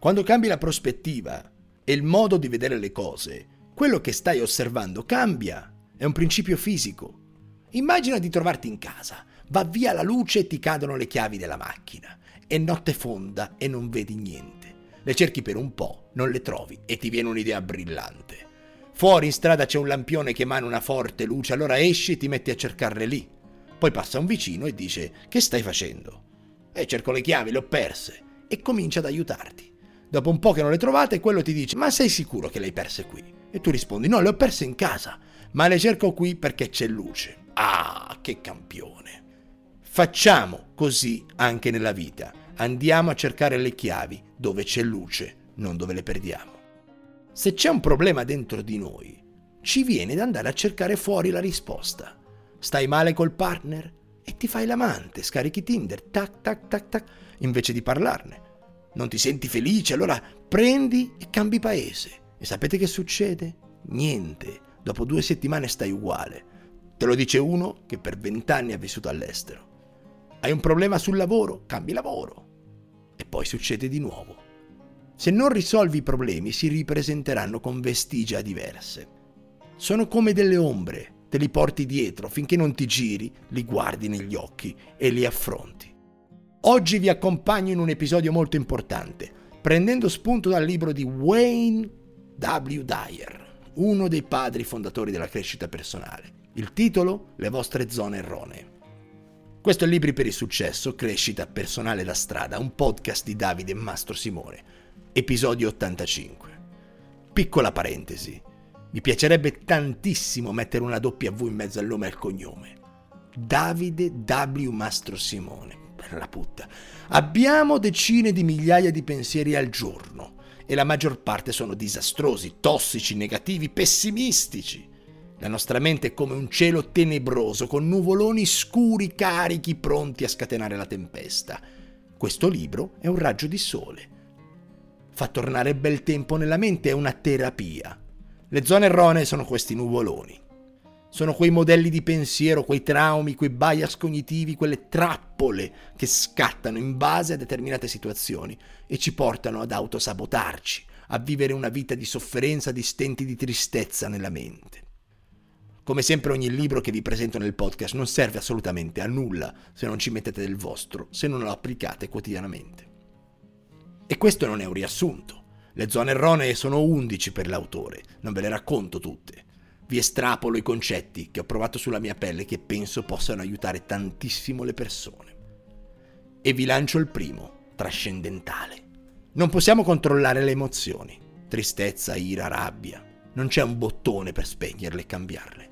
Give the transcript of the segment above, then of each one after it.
Quando cambi la prospettiva e il modo di vedere le cose, quello che stai osservando cambia. È un principio fisico. Immagina di trovarti in casa, va via la luce e ti cadono le chiavi della macchina. È notte fonda e non vedi niente. Le cerchi per un po', non le trovi e ti viene un'idea brillante. Fuori in strada c'è un lampione che emana una forte luce, allora esci e ti metti a cercarle lì. Poi passa un vicino e dice: Che stai facendo? E cerco le chiavi, le ho perse. E comincia ad aiutarti. Dopo un po' che non le trovate, quello ti dice: Ma sei sicuro che le hai perse qui? E tu rispondi: No, le ho perse in casa, ma le cerco qui perché c'è luce. Ah, che campione! Facciamo così anche nella vita. Andiamo a cercare le chiavi dove c'è luce, non dove le perdiamo. Se c'è un problema dentro di noi, ci viene da andare a cercare fuori la risposta. Stai male col partner? E ti fai l'amante, scarichi Tinder, tac tac tac tac, invece di parlarne. Non ti senti felice, allora prendi e cambi paese. E sapete che succede? Niente. Dopo due settimane stai uguale. Te lo dice uno che per vent'anni ha vissuto all'estero. Hai un problema sul lavoro? Cambi lavoro. E poi succede di nuovo. Se non risolvi i problemi si ripresenteranno con vestigia diverse. Sono come delle ombre te li porti dietro finché non ti giri, li guardi negli occhi e li affronti. Oggi vi accompagno in un episodio molto importante, prendendo spunto dal libro di Wayne W. Dyer, uno dei padri fondatori della crescita personale. Il titolo Le vostre zone erronee. Questo è Libri per il successo, crescita personale da strada, un podcast di Davide Mastro Simone, episodio 85. Piccola parentesi, mi piacerebbe tantissimo mettere una W in mezzo al nome e al cognome. Davide W. Mastro Simone. Per la putta. Abbiamo decine di migliaia di pensieri al giorno e la maggior parte sono disastrosi, tossici, negativi, pessimistici. La nostra mente è come un cielo tenebroso con nuvoloni scuri carichi pronti a scatenare la tempesta. Questo libro è un raggio di sole. Fa tornare bel tempo nella mente, è una terapia. Le zone erronee sono questi nuvoloni. Sono quei modelli di pensiero, quei traumi, quei bias cognitivi, quelle trappole che scattano in base a determinate situazioni e ci portano ad autosabotarci, a vivere una vita di sofferenza, di stenti di tristezza nella mente. Come sempre ogni libro che vi presento nel podcast non serve assolutamente a nulla se non ci mettete del vostro, se non lo applicate quotidianamente. E questo non è un riassunto. Le zone erronee sono 11 per l'autore, non ve le racconto tutte. Vi estrapolo i concetti che ho provato sulla mia pelle che penso possano aiutare tantissimo le persone. E vi lancio il primo, trascendentale. Non possiamo controllare le emozioni, tristezza, ira, rabbia. Non c'è un bottone per spegnerle e cambiarle.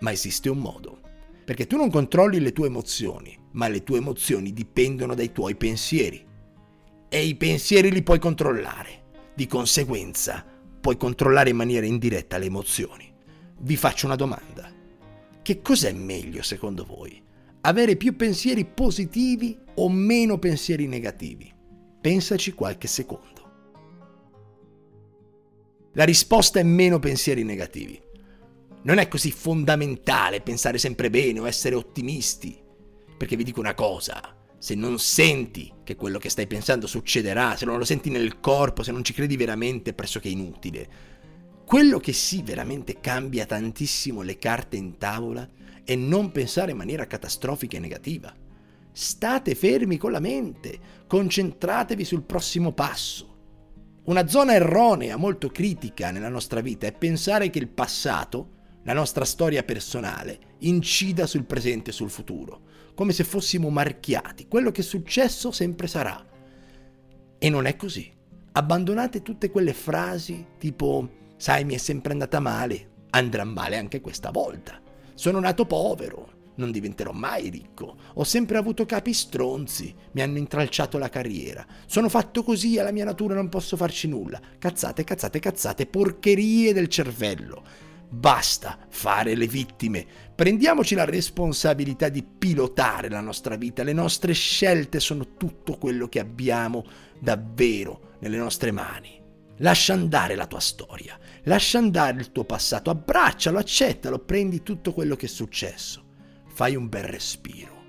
Ma esiste un modo. Perché tu non controlli le tue emozioni, ma le tue emozioni dipendono dai tuoi pensieri. E i pensieri li puoi controllare. Di conseguenza, puoi controllare in maniera indiretta le emozioni. Vi faccio una domanda. Che cos'è meglio secondo voi? Avere più pensieri positivi o meno pensieri negativi? Pensaci qualche secondo. La risposta è meno pensieri negativi. Non è così fondamentale pensare sempre bene o essere ottimisti. Perché vi dico una cosa, se non senti che quello che stai pensando succederà, se non lo senti nel corpo, se non ci credi veramente, è pressoché inutile. Quello che sì veramente cambia tantissimo le carte in tavola è non pensare in maniera catastrofica e negativa. State fermi con la mente, concentratevi sul prossimo passo. Una zona erronea molto critica nella nostra vita è pensare che il passato, la nostra storia personale, incida sul presente e sul futuro come se fossimo marchiati. Quello che è successo sempre sarà. E non è così. Abbandonate tutte quelle frasi tipo, sai, mi è sempre andata male, andrà male anche questa volta. Sono nato povero, non diventerò mai ricco. Ho sempre avuto capi stronzi, mi hanno intralciato la carriera. Sono fatto così, alla mia natura non posso farci nulla. Cazzate, cazzate, cazzate, porcherie del cervello. Basta fare le vittime. Prendiamoci la responsabilità di pilotare la nostra vita. Le nostre scelte sono tutto quello che abbiamo davvero nelle nostre mani. Lascia andare la tua storia, lascia andare il tuo passato, abbraccialo, accettalo, prendi tutto quello che è successo. Fai un bel respiro.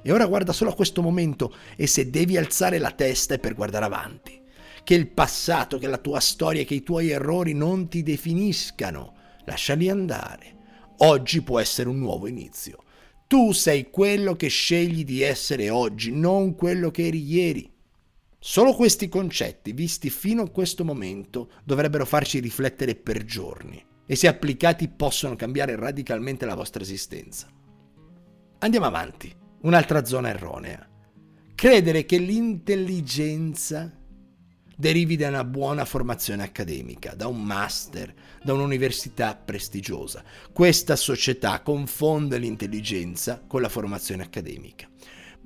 E ora guarda solo a questo momento e se devi alzare la testa è per guardare avanti che il passato, che la tua storia, che i tuoi errori non ti definiscano. Lasciali andare. Oggi può essere un nuovo inizio. Tu sei quello che scegli di essere oggi, non quello che eri ieri. Solo questi concetti, visti fino a questo momento, dovrebbero farci riflettere per giorni e se applicati possono cambiare radicalmente la vostra esistenza. Andiamo avanti. Un'altra zona erronea. Credere che l'intelligenza derivi da una buona formazione accademica, da un master, da un'università prestigiosa. Questa società confonde l'intelligenza con la formazione accademica.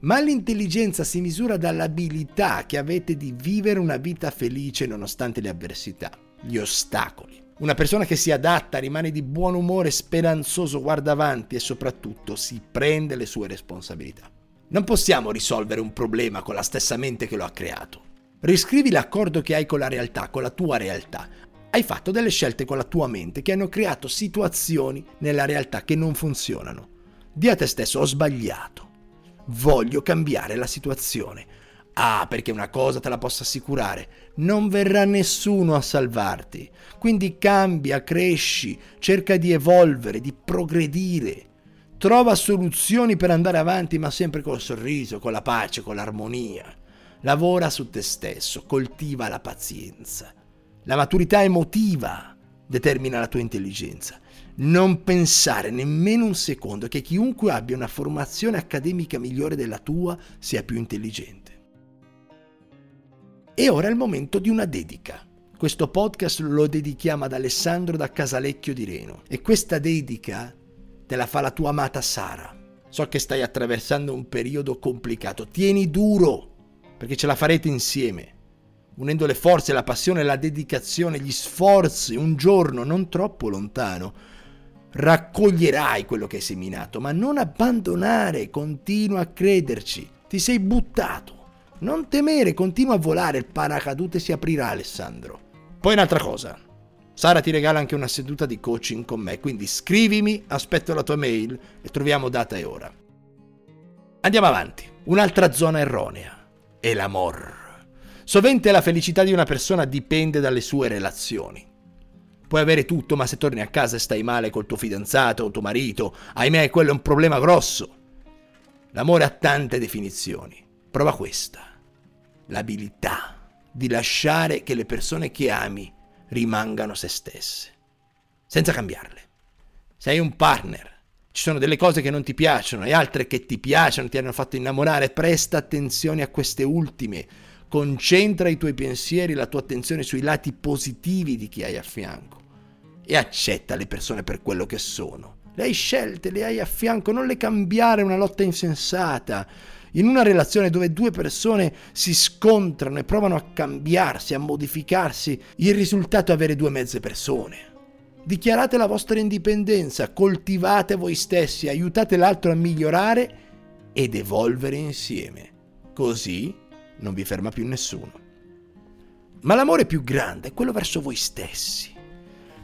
Ma l'intelligenza si misura dall'abilità che avete di vivere una vita felice nonostante le avversità, gli ostacoli. Una persona che si adatta, rimane di buon umore, speranzoso, guarda avanti e soprattutto si prende le sue responsabilità. Non possiamo risolvere un problema con la stessa mente che lo ha creato. Riscrivi l'accordo che hai con la realtà, con la tua realtà. Hai fatto delle scelte con la tua mente che hanno creato situazioni nella realtà che non funzionano. Di a te stesso ho sbagliato. Voglio cambiare la situazione. Ah, perché una cosa te la posso assicurare, non verrà nessuno a salvarti. Quindi cambia, cresci, cerca di evolvere, di progredire. Trova soluzioni per andare avanti, ma sempre col sorriso, con la pace, con l'armonia. Lavora su te stesso, coltiva la pazienza. La maturità emotiva determina la tua intelligenza. Non pensare nemmeno un secondo che chiunque abbia una formazione accademica migliore della tua sia più intelligente. E ora è il momento di una dedica. Questo podcast lo dedichiamo ad Alessandro da Casalecchio di Reno e questa dedica te la fa la tua amata Sara. So che stai attraversando un periodo complicato, tieni duro perché ce la farete insieme, unendo le forze, la passione, la dedicazione, gli sforzi, un giorno non troppo lontano, raccoglierai quello che hai seminato, ma non abbandonare, continua a crederci, ti sei buttato. Non temere, continua a volare, il paracadute si aprirà Alessandro. Poi un'altra cosa, Sara ti regala anche una seduta di coaching con me, quindi scrivimi, aspetto la tua mail e troviamo data e ora. Andiamo avanti, un'altra zona erronea e l'amor. Sovente la felicità di una persona dipende dalle sue relazioni. Puoi avere tutto, ma se torni a casa e stai male col tuo fidanzato o tuo marito, ahimè, quello è un problema grosso. L'amore ha tante definizioni. Prova questa. L'abilità di lasciare che le persone che ami rimangano se stesse, senza cambiarle. Sei un partner ci sono delle cose che non ti piacciono e altre che ti piacciono, ti hanno fatto innamorare. Presta attenzione a queste ultime. Concentra i tuoi pensieri, la tua attenzione sui lati positivi di chi hai a fianco. E accetta le persone per quello che sono. Le hai scelte, le hai a fianco, non le cambiare una lotta insensata. In una relazione dove due persone si scontrano e provano a cambiarsi, a modificarsi, il risultato è avere due mezze persone Dichiarate la vostra indipendenza, coltivate voi stessi, aiutate l'altro a migliorare ed evolvere insieme. Così non vi ferma più nessuno. Ma l'amore più grande è quello verso voi stessi.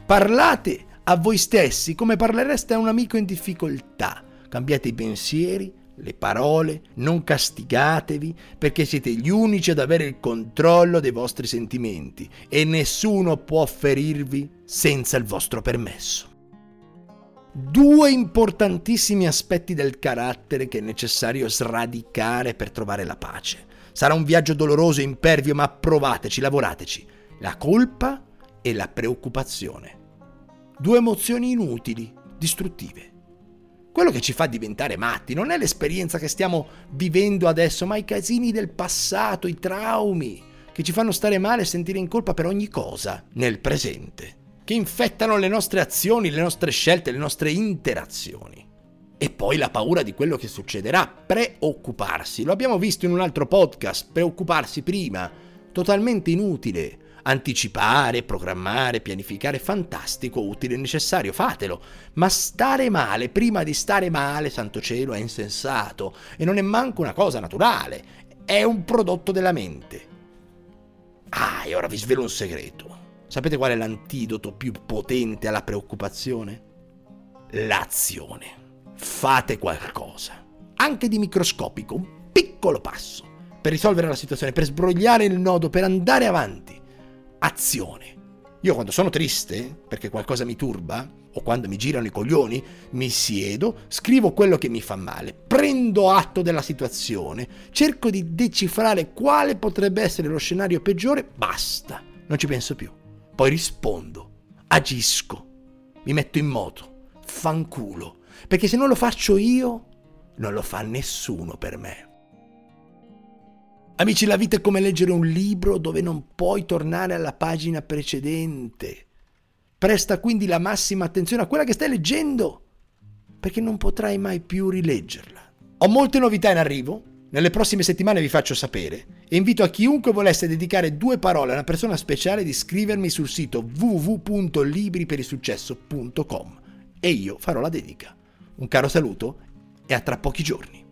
Parlate a voi stessi come parlereste a un amico in difficoltà. Cambiate i pensieri, le parole, non castigatevi perché siete gli unici ad avere il controllo dei vostri sentimenti e nessuno può ferirvi senza il vostro permesso. Due importantissimi aspetti del carattere che è necessario sradicare per trovare la pace. Sarà un viaggio doloroso e impervio, ma provateci, lavorateci. La colpa e la preoccupazione. Due emozioni inutili, distruttive. Quello che ci fa diventare matti non è l'esperienza che stiamo vivendo adesso, ma i casini del passato, i traumi, che ci fanno stare male e sentire in colpa per ogni cosa nel presente, che infettano le nostre azioni, le nostre scelte, le nostre interazioni. E poi la paura di quello che succederà, preoccuparsi. Lo abbiamo visto in un altro podcast, preoccuparsi prima, totalmente inutile Anticipare, programmare, pianificare, fantastico, utile e necessario, fatelo. Ma stare male prima di stare male, santo cielo, è insensato e non è manco una cosa naturale, è un prodotto della mente. Ah, e ora vi svelo un segreto. Sapete qual è l'antidoto più potente alla preoccupazione? L'azione. Fate qualcosa, anche di microscopico, un piccolo passo per risolvere la situazione, per sbrogliare il nodo, per andare avanti. Azione. Io quando sono triste, perché qualcosa mi turba, o quando mi girano i coglioni, mi siedo, scrivo quello che mi fa male, prendo atto della situazione, cerco di decifrare quale potrebbe essere lo scenario peggiore, basta, non ci penso più. Poi rispondo, agisco, mi metto in moto, fanculo, perché se non lo faccio io, non lo fa nessuno per me. Amici, la vita è come leggere un libro dove non puoi tornare alla pagina precedente. Presta quindi la massima attenzione a quella che stai leggendo, perché non potrai mai più rileggerla. Ho molte novità in arrivo, nelle prossime settimane vi faccio sapere e invito a chiunque volesse dedicare due parole a una persona speciale di scrivermi sul sito www.libriperinsuccesso.com e io farò la dedica. Un caro saluto e a tra pochi giorni.